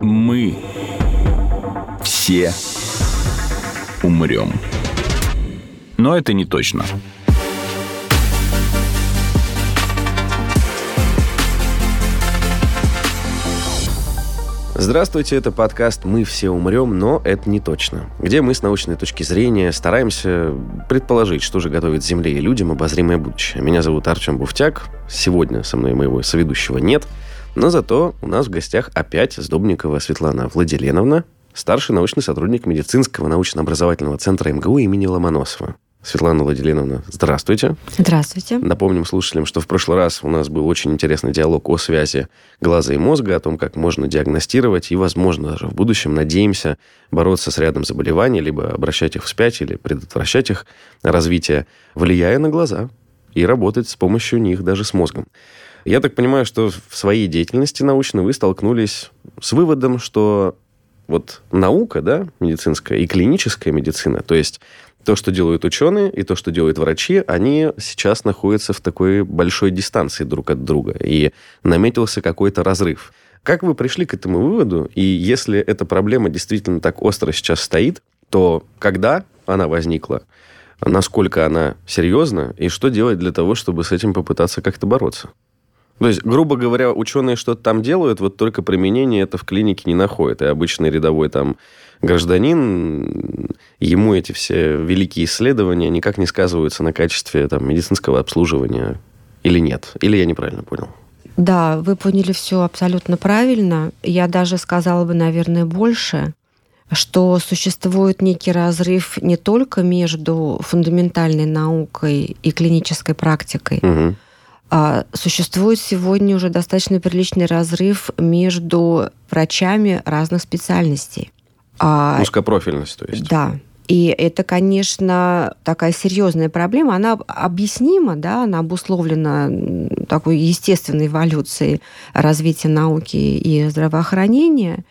Мы все умрем. Но это не точно. Здравствуйте, это подкаст «Мы все умрем, но это не точно», где мы с научной точки зрения стараемся предположить, что же готовит Земле и людям обозримое будущее. Меня зовут Артем Буфтяк, сегодня со мной моего соведущего нет, но зато у нас в гостях опять Сдобникова Светлана Владиленовна, старший научный сотрудник медицинского научно-образовательного центра МГУ имени Ломоносова. Светлана Владимировна, здравствуйте. Здравствуйте. Напомним слушателям, что в прошлый раз у нас был очень интересный диалог о связи глаза и мозга, о том, как можно диагностировать и, возможно, даже в будущем, надеемся, бороться с рядом заболеваний, либо обращать их вспять или предотвращать их развитие, влияя на глаза и работать с помощью них даже с мозгом. Я так понимаю, что в своей деятельности научной вы столкнулись с выводом, что вот наука, да, медицинская и клиническая медицина, то есть то, что делают ученые, и то, что делают врачи, они сейчас находятся в такой большой дистанции друг от друга. И наметился какой-то разрыв. Как вы пришли к этому выводу? И если эта проблема действительно так остро сейчас стоит, то когда она возникла? Насколько она серьезна? И что делать для того, чтобы с этим попытаться как-то бороться? То есть, грубо говоря, ученые что-то там делают, вот только применение это в клинике не находит. И обычный рядовой там гражданин, ему эти все великие исследования никак не сказываются на качестве там, медицинского обслуживания или нет? Или я неправильно понял? Да, вы поняли все абсолютно правильно. Я даже сказала бы, наверное, больше, что существует некий разрыв не только между фундаментальной наукой и клинической практикой, угу существует сегодня уже достаточно приличный разрыв между врачами разных специальностей. А, Узкопрофильность, то есть. Да. И это, конечно, такая серьезная проблема. Она объяснима, да, она обусловлена такой естественной эволюцией развития науки и здравоохранения.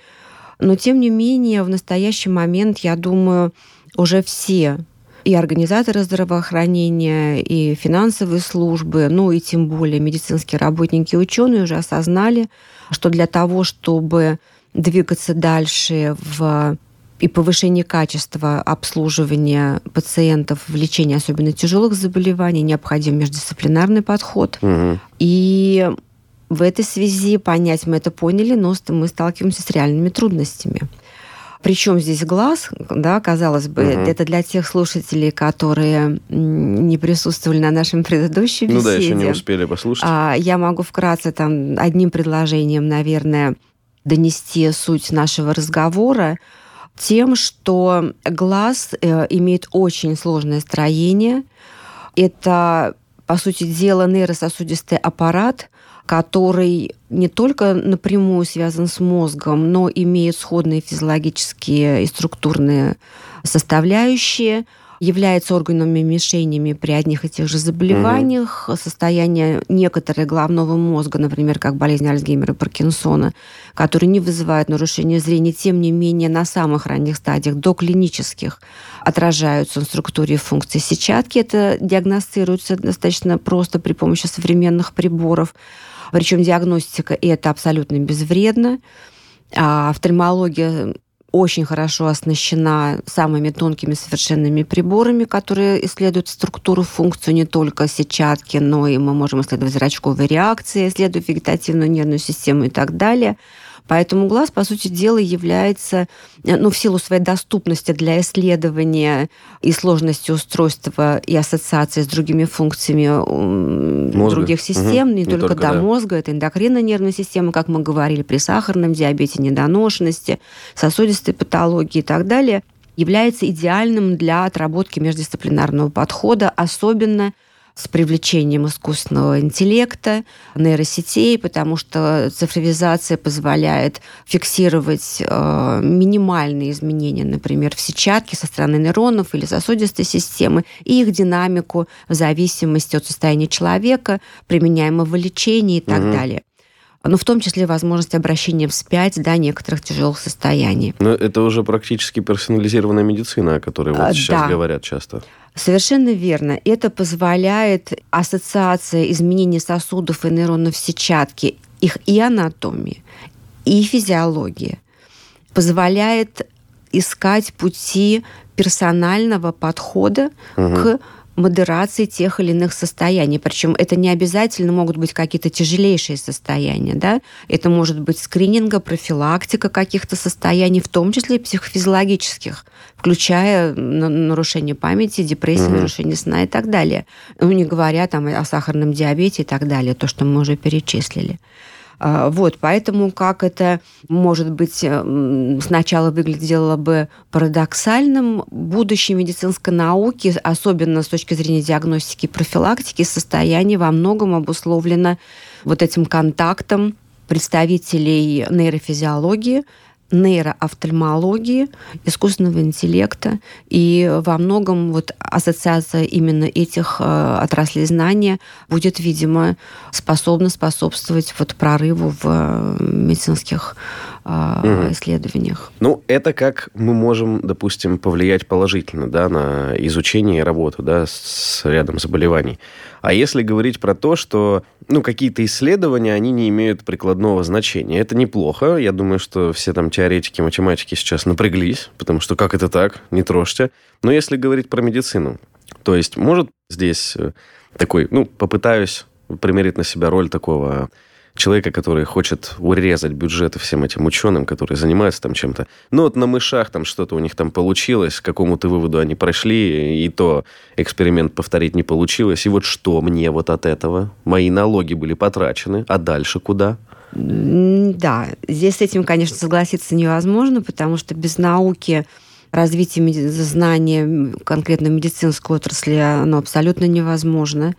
Но, тем не менее, в настоящий момент, я думаю, уже все и организаторы здравоохранения, и финансовые службы, ну и тем более медицинские работники и ученые уже осознали, что для того, чтобы двигаться дальше в и повышение качества обслуживания пациентов в лечении особенно тяжелых заболеваний необходим междисциплинарный подход. Угу. И в этой связи понять мы это поняли, но мы сталкиваемся с реальными трудностями. Причем здесь глаз, да, казалось бы, угу. это для тех слушателей, которые не присутствовали на нашем предыдущем беседе. Ну да, еще не успели послушать. А, я могу вкратце там одним предложением, наверное, донести суть нашего разговора тем, что глаз э, имеет очень сложное строение. Это, по сути дела, нейрососудистый аппарат, который не только напрямую связан с мозгом, но имеет сходные физиологические и структурные составляющие, является органами мишенями при одних и тех же заболеваниях, угу. состояние некоторых головного мозга, например, как болезнь Альцгеймера и Паркинсона, которые не вызывают нарушения зрения, тем не менее на самых ранних стадиях, до клинических, отражаются в структуре и функции сетчатки. Это диагностируется достаточно просто при помощи современных приборов. Причем диагностика это абсолютно безвредно. А офтальмология очень хорошо оснащена самыми тонкими совершенными приборами, которые исследуют структуру, функцию не только сетчатки, но и мы можем исследовать зрачковые реакции, исследовать вегетативную нервную систему и так далее. Поэтому глаз, по сути дела, является, э, ну, в силу своей доступности для исследования и сложности устройства и ассоциации с другими функциями мозга. других систем, угу. не, не только, только до да. мозга, это эндокринная нервная система, как мы говорили, при сахарном диабете, недоношенности, сосудистой патологии и так далее, является идеальным для отработки междисциплинарного подхода, особенно с привлечением искусственного интеллекта, нейросетей, потому что цифровизация позволяет фиксировать э, минимальные изменения, например, в сетчатке со стороны нейронов или сосудистой системы, и их динамику в зависимости от состояния человека, применяемого лечения и так угу. далее но в том числе возможность обращения вспять до некоторых тяжелых состояний. Но это уже практически персонализированная медицина, о которой вот а, сейчас да. говорят часто. Совершенно верно. Это позволяет ассоциация изменений сосудов и нейронов сетчатки, их и анатомии, и физиология позволяет искать пути персонального подхода угу. к модерации тех или иных состояний. Причем это не обязательно могут быть какие-то тяжелейшие состояния. Да? Это может быть скрининга, профилактика каких-то состояний, в том числе и психофизиологических, включая нарушение памяти, депрессию, угу. нарушение сна и так далее. Ну, не говоря там о сахарном диабете и так далее, то, что мы уже перечислили. А, вот, поэтому как это, может быть, э, сначала выглядело бы парадоксальным, будущее медицинской науки, особенно с точки зрения диагностики и профилактики, состояние во многом обусловлено вот этим контактом представителей нейрофизиологии нейроофтальмологии, искусственного интеллекта. И во многом вот ассоциация именно этих э, отраслей знания будет, видимо, способна способствовать вот прорыву в э, угу. исследованиях. Ну, это как мы можем, допустим, повлиять положительно да, на изучение и работу да, с рядом заболеваний. А если говорить про то, что ну, какие-то исследования, они не имеют прикладного значения, это неплохо. Я думаю, что все там теоретики математики сейчас напряглись, потому что как это так, не трожьте. Но если говорить про медицину, то есть может здесь э, такой, ну, попытаюсь примерить на себя роль такого человека, который хочет урезать бюджеты всем этим ученым, которые занимаются там чем-то. Ну вот на мышах там что-то у них там получилось, к какому-то выводу они прошли, и то эксперимент повторить не получилось. И вот что мне вот от этого? Мои налоги были потрачены, а дальше куда? Да, здесь с этим, конечно, согласиться невозможно, потому что без науки развитие знания конкретно медицинской отрасли, оно абсолютно невозможно.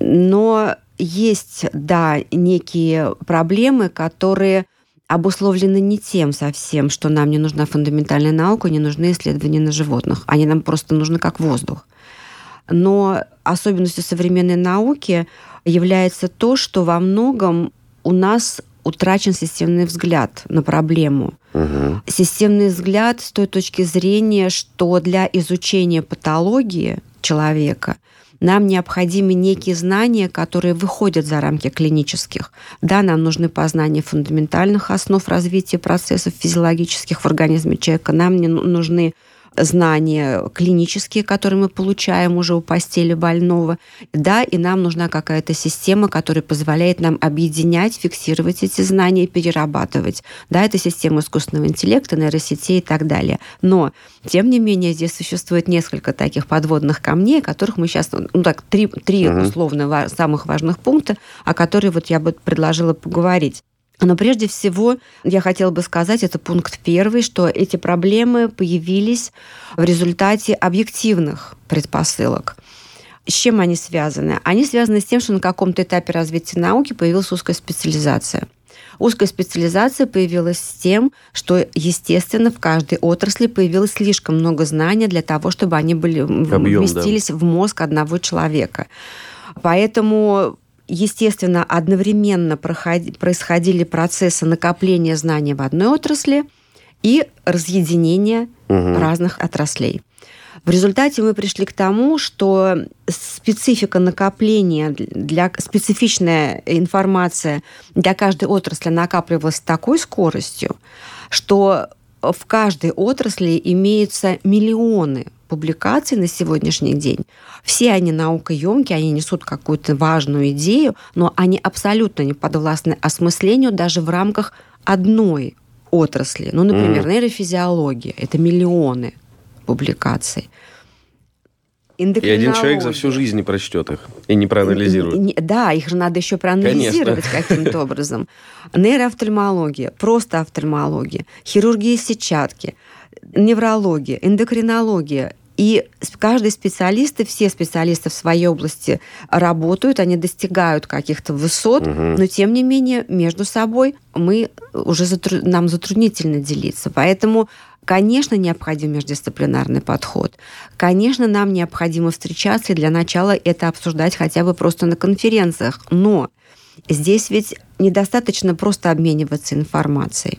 Но есть, да, некие проблемы, которые обусловлены не тем совсем, что нам не нужна фундаментальная наука, не нужны исследования на животных. Они нам просто нужны как воздух. Но особенностью современной науки является то, что во многом у нас утрачен системный взгляд на проблему. Угу. Системный взгляд с той точки зрения, что для изучения патологии человека – нам необходимы некие знания, которые выходят за рамки клинических. Да, нам нужны познания фундаментальных основ развития процессов физиологических в организме человека. Нам не нужны знания клинические, которые мы получаем уже у постели больного. Да, и нам нужна какая-то система, которая позволяет нам объединять, фиксировать эти знания и перерабатывать. Да, это система искусственного интеллекта, нейросетей и так далее. Но, тем не менее, здесь существует несколько таких подводных камней, о которых мы сейчас, ну так, три, три угу. условно самых важных пункта, о которых вот я бы предложила поговорить. Но прежде всего я хотела бы сказать, это пункт первый, что эти проблемы появились в результате объективных предпосылок. С чем они связаны? Они связаны с тем, что на каком-то этапе развития науки появилась узкая специализация. Узкая специализация появилась с тем, что, естественно, в каждой отрасли появилось слишком много знаний для того, чтобы они были, Объем, вместились да. в мозг одного человека. Поэтому естественно, одновременно происходили процессы накопления знаний в одной отрасли и разъединения угу. разных отраслей. В результате мы пришли к тому, что специфика накопления, для, специфичная информация для каждой отрасли накапливалась с такой скоростью, что в каждой отрасли имеются миллионы публикаций на сегодняшний день. Все они наукоемкие, они несут какую-то важную идею, но они абсолютно не подвластны осмыслению даже в рамках одной отрасли. Ну, например, mm. нейрофизиология. Это миллионы публикаций. И один человек за всю жизнь не прочтет их и не проанализирует. Да, их же надо еще проанализировать каким-то образом. Нейроофтальмология, просто офтальмология, хирургия сетчатки, неврология, эндокринология, и каждый специалист, и все специалисты в своей области работают, они достигают каких-то высот, угу. но тем не менее между собой мы уже затру... нам затруднительно делиться. Поэтому Конечно, необходим междисциплинарный подход. Конечно, нам необходимо встречаться и для начала это обсуждать хотя бы просто на конференциях. Но здесь ведь недостаточно просто обмениваться информацией.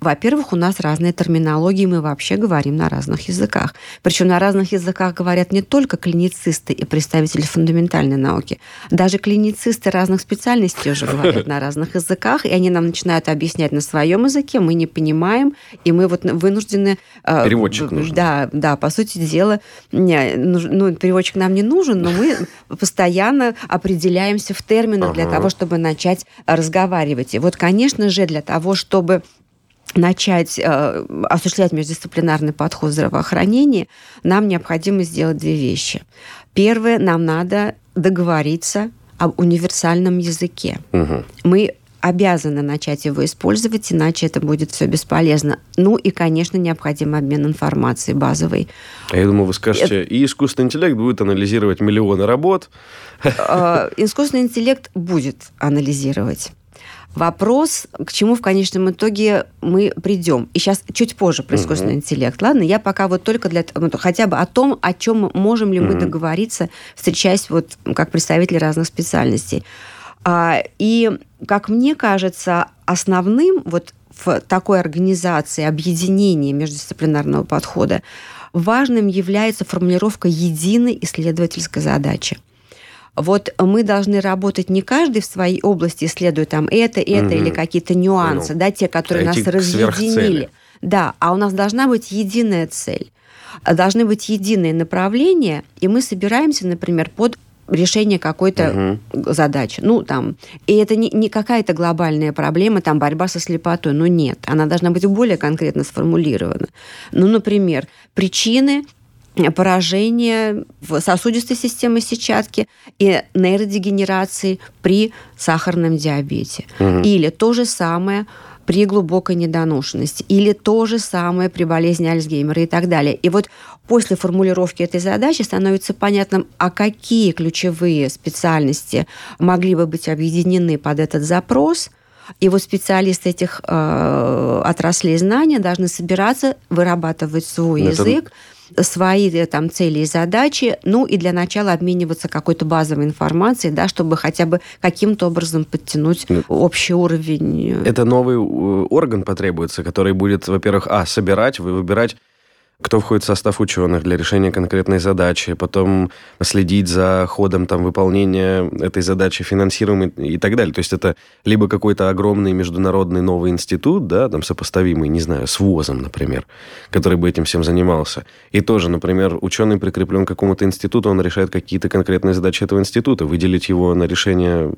Во-первых, у нас разные терминологии, мы вообще говорим на разных языках. Причем на разных языках говорят не только клиницисты и представители фундаментальной науки. Даже клиницисты разных специальностей уже говорят на разных языках, и они нам начинают объяснять на своем языке, мы не понимаем, и мы вот вынуждены... Э, переводчик нужен. Да, да, по сути дела, ну, переводчик нам не нужен, но мы постоянно определяемся в терминах для того, чтобы начать разговаривать. И вот, конечно же, для того, чтобы начать э, осуществлять междисциплинарный подход в здравоохранении, нам необходимо сделать две вещи. Первое, нам надо договориться об универсальном языке. Угу. Мы обязаны начать его использовать, иначе это будет все бесполезно. Ну и, конечно, необходим обмен информацией базовой. А я думаю, вы скажете, и искусственный интеллект будет анализировать миллионы работ. Э, искусственный интеллект будет анализировать. Вопрос, к чему в конечном итоге мы придем. И сейчас чуть позже про искусственный угу. интеллект. Ладно, я пока вот только для хотя бы о том, о чем можем ли угу. мы договориться, встречаясь вот как представители разных специальностей. А, и, как мне кажется, основным вот в такой организации объединения междисциплинарного подхода важным является формулировка единой исследовательской задачи. Вот мы должны работать не каждый в своей области, исследуя там это, это угу. или какие-то нюансы, ну, да, те, которые нас разъединили. Да, а у нас должна быть единая цель. Должны быть единые направления, и мы собираемся, например, под решение какой-то угу. задачи. Ну, там, и это не, не какая-то глобальная проблема, там, борьба со слепотой. Ну, нет. Она должна быть более конкретно сформулирована. Ну, например, причины поражения в сосудистой системе сетчатки и нейродегенерации при сахарном диабете. Угу. Или то же самое при глубокой недоношенности, или то же самое при болезни Альцгеймера и так далее. И вот после формулировки этой задачи становится понятным, а какие ключевые специальности могли бы быть объединены под этот запрос – и вот специалисты этих э, отраслей знания должны собираться, вырабатывать свой Это... язык, свои э, там цели и задачи, ну и для начала обмениваться какой-то базовой информацией, да, чтобы хотя бы каким-то образом подтянуть ну, общий уровень. Э. Это новый э, орган потребуется, который будет, во-первых, а, собирать, выбирать кто входит в состав ученых для решения конкретной задачи, потом следить за ходом там, выполнения этой задачи, финансируемой и так далее. То есть это либо какой-то огромный международный новый институт, да, там сопоставимый, не знаю, с ВОЗом, например, который бы этим всем занимался. И тоже, например, ученый прикреплен к какому-то институту, он решает какие-то конкретные задачи этого института, выделить его на решение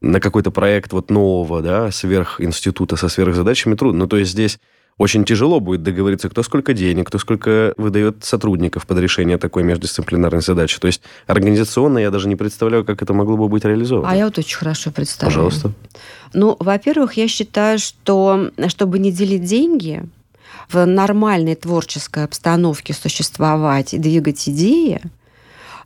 на какой-то проект вот нового, да, сверхинститута со сверхзадачами трудно. Ну, то есть здесь очень тяжело будет договориться, кто сколько денег, кто сколько выдает сотрудников под решение такой междисциплинарной задачи. То есть организационно я даже не представляю, как это могло бы быть реализовано. А я вот очень хорошо представляю. Пожалуйста. Ну, во-первых, я считаю, что чтобы не делить деньги, в нормальной творческой обстановке существовать и двигать идеи,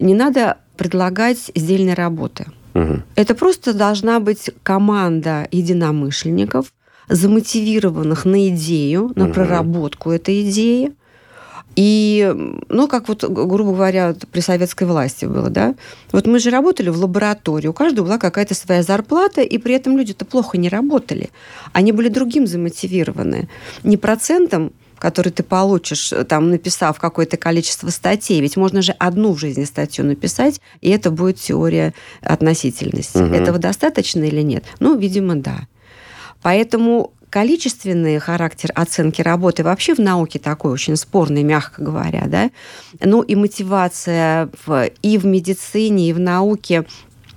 не надо предлагать сдельной работы. Угу. Это просто должна быть команда единомышленников – замотивированных на идею, на угу. проработку этой идеи. И, ну, как вот, грубо говоря, при советской власти было, да? Вот мы же работали в лаборатории, у каждого была какая-то своя зарплата, и при этом люди-то плохо не работали. Они были другим замотивированы. Не процентом, который ты получишь, там, написав какое-то количество статей. Ведь можно же одну в жизни статью написать, и это будет теория относительности. Угу. Этого достаточно или нет? Ну, видимо, да. Поэтому количественный характер оценки работы вообще в науке такой очень спорный, мягко говоря, да. Ну и мотивация в, и в медицине, и в науке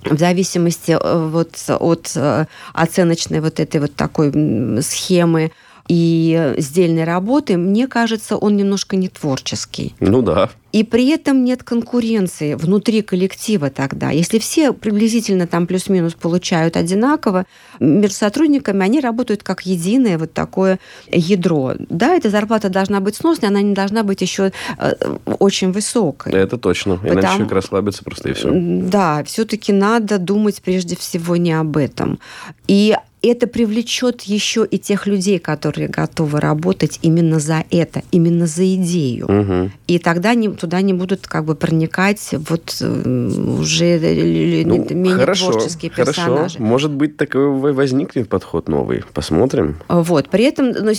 в зависимости э, вот от э, оценочной вот этой вот такой схемы и сдельной работы, мне кажется, он немножко не творческий. Ну да. И при этом нет конкуренции внутри коллектива тогда. Если все приблизительно там плюс-минус получают одинаково, между сотрудниками они работают как единое вот такое ядро. Да, эта зарплата должна быть сносной, она не должна быть еще э, очень высокой. Это точно. Иначе Потому... человек расслабится просто и все. Да, все-таки надо думать прежде всего не об этом. И это привлечет еще и тех людей, которые готовы работать именно за это, именно за идею. Угу. И тогда не, туда не будут как бы проникать вот уже ну, менее хорошо, творческие персонажи. Хорошо. Может быть, такой возникнет подход новый. Посмотрим. Вот. При этом, ну,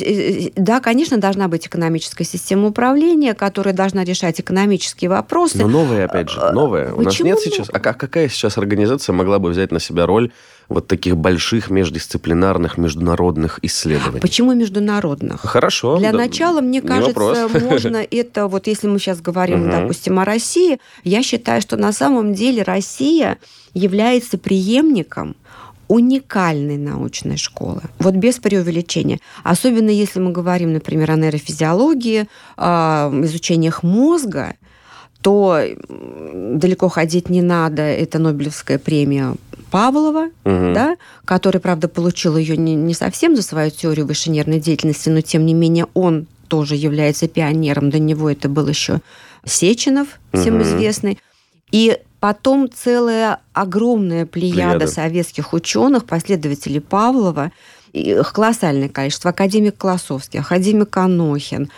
да, конечно, должна быть экономическая система управления, которая должна решать экономические вопросы. Но новая, опять же, новая. Почему? У нас нет сейчас... А какая сейчас организация могла бы взять на себя роль вот таких больших междисциплинарных международных исследований. Почему международных? Хорошо. Для да, начала, мне кажется, можно это, вот если мы сейчас говорим, угу. допустим, о России, я считаю, что на самом деле Россия является преемником уникальной научной школы. Вот без преувеличения. Особенно если мы говорим, например, о нейрофизиологии, изучениях мозга, то далеко ходить не надо. Это Нобелевская премия Павлова, угу. да, который, правда, получил ее не, не совсем за свою теорию высшей нервной деятельности, но тем не менее он тоже является пионером. До него это был еще Сеченов, всем угу. известный. И потом целая огромная плеяда, плеяда. советских ученых, последователей Павлова, их колоссальное количество. Академик Колосовский, академик Анохин,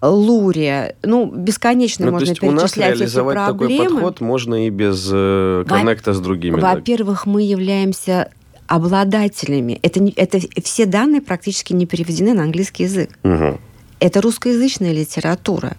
Лурия. Ну, бесконечно ну, можно перечислять у нас реализовать эти проблемы. такой подход можно и без э, коннекта с другими. Во-первых, мы являемся обладателями. Это, это все данные практически не переведены на английский язык. Угу. Это русскоязычная литература.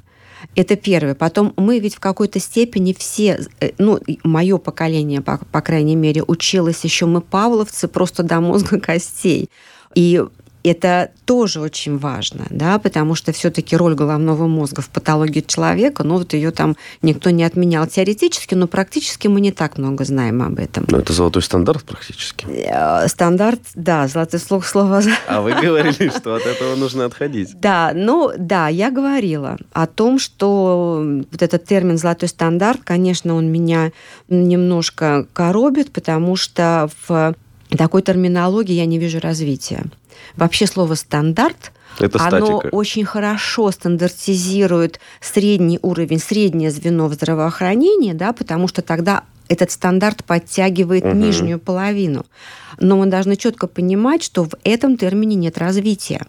Это первое. Потом мы ведь в какой-то степени все, э, ну, мое поколение, по, по крайней мере, училось еще мы павловцы просто до мозга костей. И это тоже очень важно, да, потому что все-таки роль головного мозга в патологии человека, ну вот ее там никто не отменял теоретически, но практически мы не так много знаем об этом. Но это золотой стандарт практически. Э, стандарт, да, золотой слух слова. А вы говорили, что от этого нужно отходить. Да, ну да, я говорила о том, что вот этот термин «золотой стандарт», конечно, он меня немножко коробит, потому что в такой терминологии я не вижу развития. Вообще слово стандарт это оно очень хорошо стандартизирует средний уровень, среднее звено в здравоохранении, да, потому что тогда этот стандарт подтягивает угу. нижнюю половину. Но мы должны четко понимать, что в этом термине нет развития.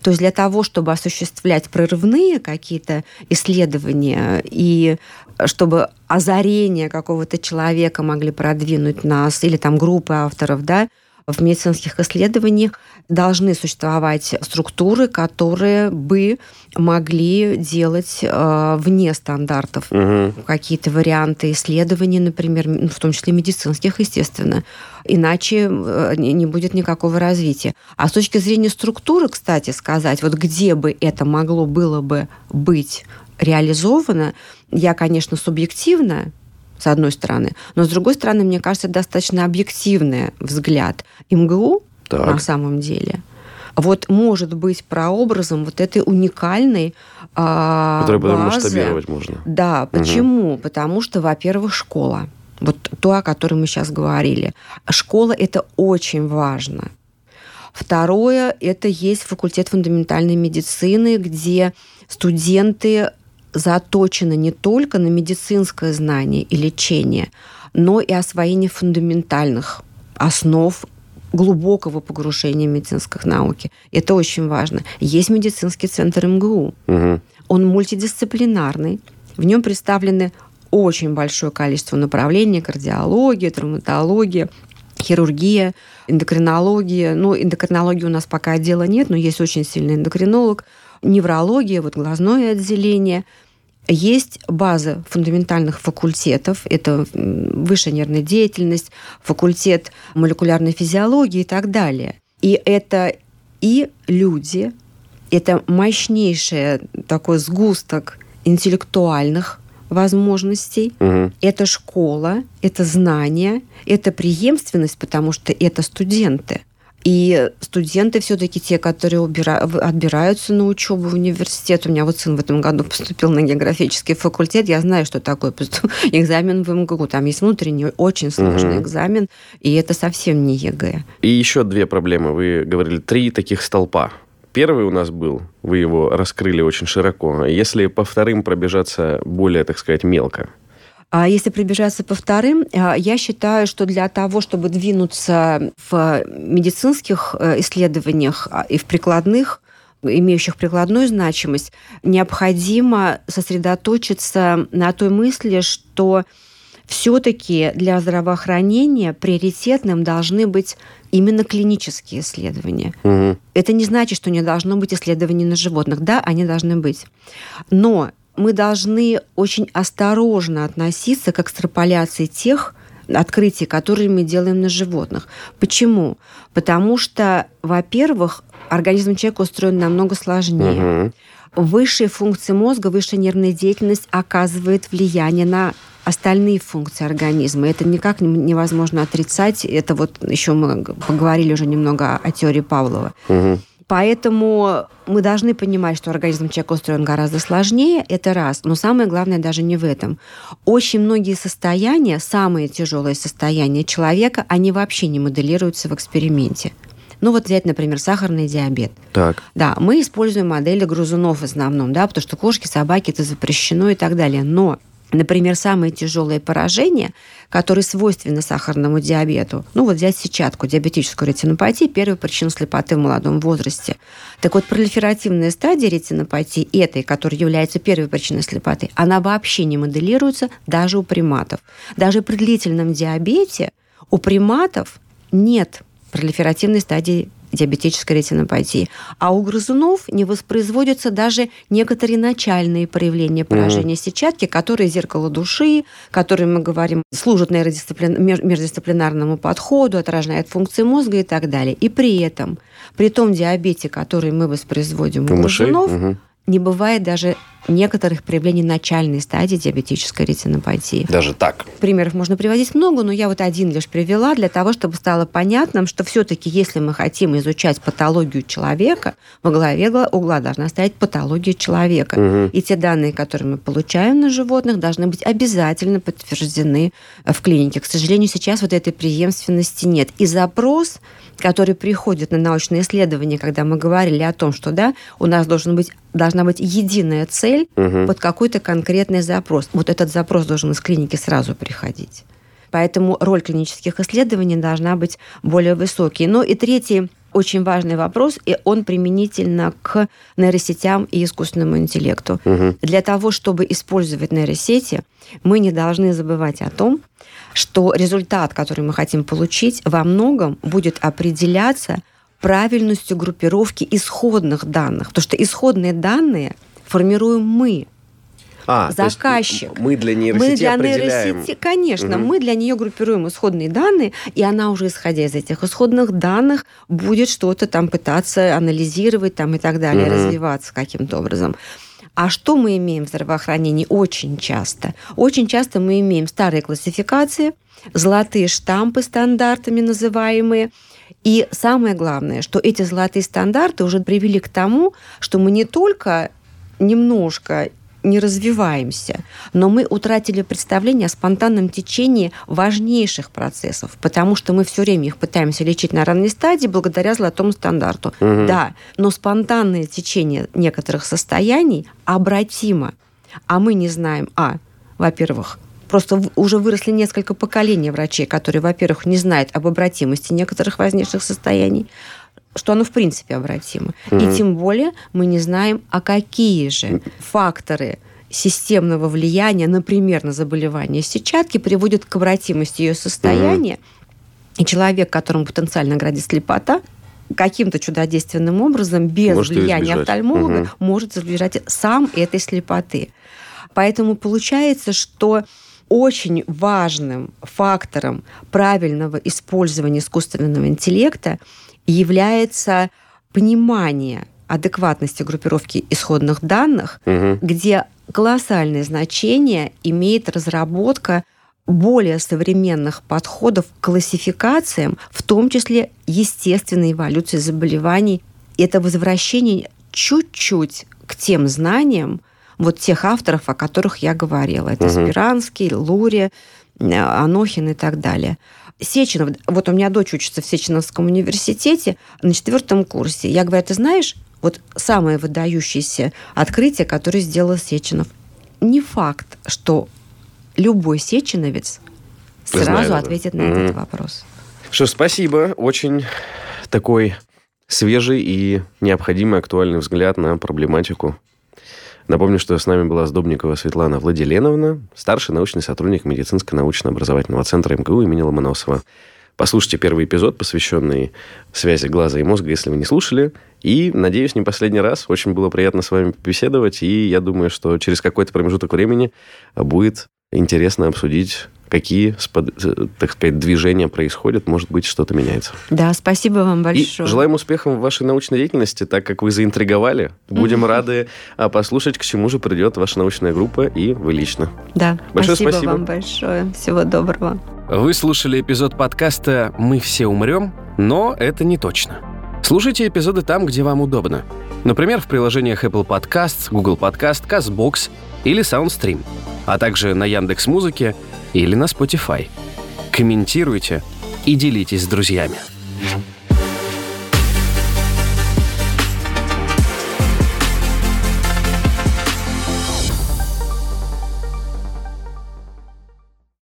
То есть для того, чтобы осуществлять прорывные какие-то исследования и чтобы озарение какого-то человека могли продвинуть нас или там группы авторов, да, в медицинских исследованиях должны существовать структуры, которые бы могли делать э, вне стандартов угу. какие-то варианты исследований, например, в том числе медицинских, естественно. Иначе э, не будет никакого развития. А с точки зрения структуры, кстати, сказать, вот где бы это могло было бы быть реализовано, я, конечно, субъективно с одной стороны. Но с другой стороны, мне кажется, достаточно объективный взгляд. МГУ так. на самом деле вот может быть прообразом вот этой уникальной а, Которую потом масштабировать можно. Да, почему? Угу. Потому что, во-первых, школа. Вот то, о которой мы сейчас говорили. Школа – это очень важно. Второе – это есть факультет фундаментальной медицины, где студенты заточена не только на медицинское знание и лечение, но и освоение фундаментальных основ глубокого погружения в медицинских науки. Это очень важно. Есть медицинский центр МГУ. Угу. Он мультидисциплинарный. В нем представлены очень большое количество направлений. Кардиология, травматология, хирургия, эндокринология. Ну, эндокринологии у нас пока отдела нет, но есть очень сильный эндокринолог. Неврология, вот глазное отделение – есть база фундаментальных факультетов, это высшая нервная деятельность, факультет молекулярной физиологии и так далее. И это и люди, это мощнейший такой сгусток интеллектуальных возможностей, угу. это школа, это знания, это преемственность, потому что это студенты. И студенты все-таки те, которые убира... отбираются на учебу в университет. У меня вот сын в этом году поступил на географический факультет. Я знаю, что такое экзамен в МГУ. Там есть внутренний очень сложный угу. экзамен, и это совсем не ЕГЭ. И еще две проблемы. Вы говорили, три таких столпа. Первый у нас был, вы его раскрыли очень широко. Если по вторым пробежаться более, так сказать, мелко, а если прибежаться по вторым, а, я считаю, что для того, чтобы двинуться в медицинских э, исследованиях а, и в прикладных имеющих прикладную значимость, необходимо сосредоточиться на той мысли, что все-таки для здравоохранения приоритетным должны быть именно клинические исследования. Угу. Это не значит, что не должно быть исследований на животных. Да, они должны быть. Но мы должны очень осторожно относиться к экстраполяции тех открытий, которые мы делаем на животных. Почему? Потому что, во-первых, организм человека устроен намного сложнее. Угу. Высшие функции мозга, высшая нервная деятельность оказывает влияние на остальные функции организма. Это никак невозможно отрицать. Это вот еще мы поговорили уже немного о теории Павлова. Угу. Поэтому мы должны понимать, что организм человека устроен гораздо сложнее, это раз. Но самое главное даже не в этом. Очень многие состояния, самые тяжелые состояния человека, они вообще не моделируются в эксперименте. Ну вот взять, например, сахарный диабет. Так. Да, мы используем модели грызунов в основном, да, потому что кошки, собаки это запрещено и так далее. Но Например, самые тяжелые поражения, которые свойственны сахарному диабету. Ну вот взять сетчатку, диабетическую ретинопатию, первая причина слепоты в молодом возрасте. Так вот, пролиферативная стадия ретинопатии, этой, которая является первой причиной слепоты, она вообще не моделируется даже у приматов. Даже при длительном диабете у приматов нет пролиферативной стадии диабетической ретинопатии. А у грызунов не воспроизводятся даже некоторые начальные проявления поражения mm-hmm. сетчатки, которые зеркало души, которые, мы говорим, служат нейродисциплин... междисциплинарному подходу, отражают функции мозга и так далее. И при этом, при том диабете, который мы воспроизводим у, у грызунов, угу не бывает даже некоторых проявлений начальной стадии диабетической ретинопатии. Даже так? Примеров можно приводить много, но я вот один лишь привела для того, чтобы стало понятным, что все-таки, если мы хотим изучать патологию человека, во главе угла должна стоять патология человека. Угу. И те данные, которые мы получаем на животных, должны быть обязательно подтверждены в клинике. К сожалению, сейчас вот этой преемственности нет. И запрос который приходит на научные исследования, когда мы говорили о том, что да, у нас должен быть, должна быть единая цель угу. под какой-то конкретный запрос. Вот этот запрос должен из клиники сразу приходить. Поэтому роль клинических исследований должна быть более высокой. Ну и третий очень важный вопрос, и он применительно к нейросетям и искусственному интеллекту. Угу. Для того, чтобы использовать нейросети, мы не должны забывать о том, что результат, который мы хотим получить, во многом будет определяться правильностью группировки исходных данных. Потому что исходные данные формируем мы, а, заказчик. мы для нейросети мы для определяем. нейросети, конечно, угу. мы для нее группируем исходные данные, и она уже исходя из этих исходных данных будет что-то там пытаться анализировать там и так далее, угу. развиваться каким-то образом. А что мы имеем в здравоохранении очень часто? Очень часто мы имеем старые классификации, золотые штампы стандартами называемые, и самое главное, что эти золотые стандарты уже привели к тому, что мы не только немножко не развиваемся, но мы утратили представление о спонтанном течении важнейших процессов, потому что мы все время их пытаемся лечить на ранней стадии благодаря золотому стандарту. Угу. Да, но спонтанное течение некоторых состояний обратимо. А мы не знаем, а, во-первых, просто уже выросли несколько поколений врачей, которые, во-первых, не знают об обратимости некоторых важнейших состояний, что оно в принципе обратимо. Mm-hmm. И тем более мы не знаем, а какие же факторы системного влияния, например, на заболевание сетчатки, приводят к обратимости ее состояния. Mm-hmm. И человек, которому потенциально грозит слепота, каким-то чудодейственным образом, без может влияния офтальмолога, угу. может избежать сам этой слепоты. Поэтому получается, что очень важным фактором правильного использования искусственного интеллекта является понимание адекватности группировки исходных данных, угу. где колоссальное значение имеет разработка более современных подходов к классификациям, в том числе естественной эволюции заболеваний. Это возвращение чуть-чуть к тем знаниям, вот тех авторов, о которых я говорила. Это угу. Спиранский, Лури, э, Анохин и так далее. Сеченов, вот у меня дочь учится в Сеченовском университете на четвертом курсе. Я говорю, ты знаешь, вот самое выдающееся открытие, которое сделал Сеченов. Не факт, что любой сеченовец сразу Знаю, ответит на mm-hmm. этот вопрос. Что, спасибо. Очень такой свежий и необходимый актуальный взгляд на проблематику. Напомню, что с нами была Сдобникова Светлана Владиленовна, старший научный сотрудник медицинско-научно-образовательного центра МГУ имени Ломоносова. Послушайте первый эпизод, посвященный связи глаза и мозга, если вы не слушали. И, надеюсь, не последний раз. Очень было приятно с вами беседовать. И я думаю, что через какой-то промежуток времени будет интересно обсудить какие, так сказать, движения происходят, может быть, что-то меняется. Да, спасибо вам большое. И желаем успехов в вашей научной деятельности, так как вы заинтриговали. Будем рады а, послушать, к чему же придет ваша научная группа и вы лично. Да, большое спасибо, спасибо вам большое. Всего доброго. Вы слушали эпизод подкаста «Мы все умрем», но это не точно. Слушайте эпизоды там, где вам удобно. Например, в приложениях Apple Podcasts, Google Podcast, CastBox или SoundStream, а также на Яндекс Музыке или на Spotify. Комментируйте и делитесь с друзьями.